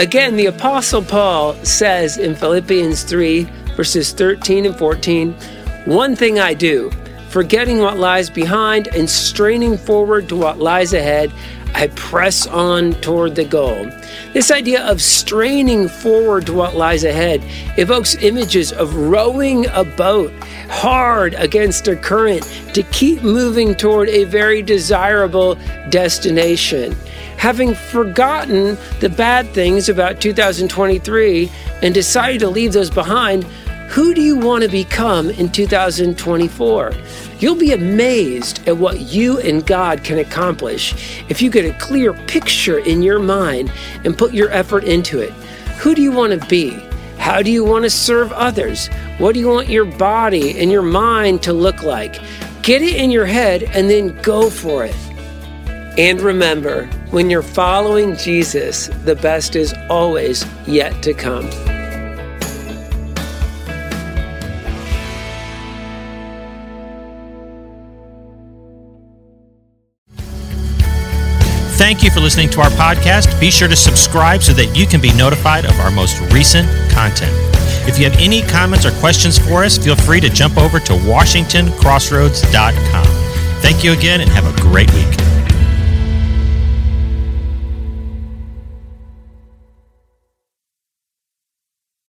Again, the Apostle Paul says in Philippians 3, verses 13 and 14, One thing I do, forgetting what lies behind and straining forward to what lies ahead, I press on toward the goal. This idea of straining forward to what lies ahead evokes images of rowing a boat hard against a current to keep moving toward a very desirable destination. Having forgotten the bad things about 2023 and decided to leave those behind, who do you want to become in 2024? You'll be amazed at what you and God can accomplish if you get a clear picture in your mind and put your effort into it. Who do you want to be? How do you want to serve others? What do you want your body and your mind to look like? Get it in your head and then go for it. And remember, when you're following Jesus, the best is always yet to come. Thank you for listening to our podcast. Be sure to subscribe so that you can be notified of our most recent content. If you have any comments or questions for us, feel free to jump over to WashingtonCrossroads.com. Thank you again and have a great week.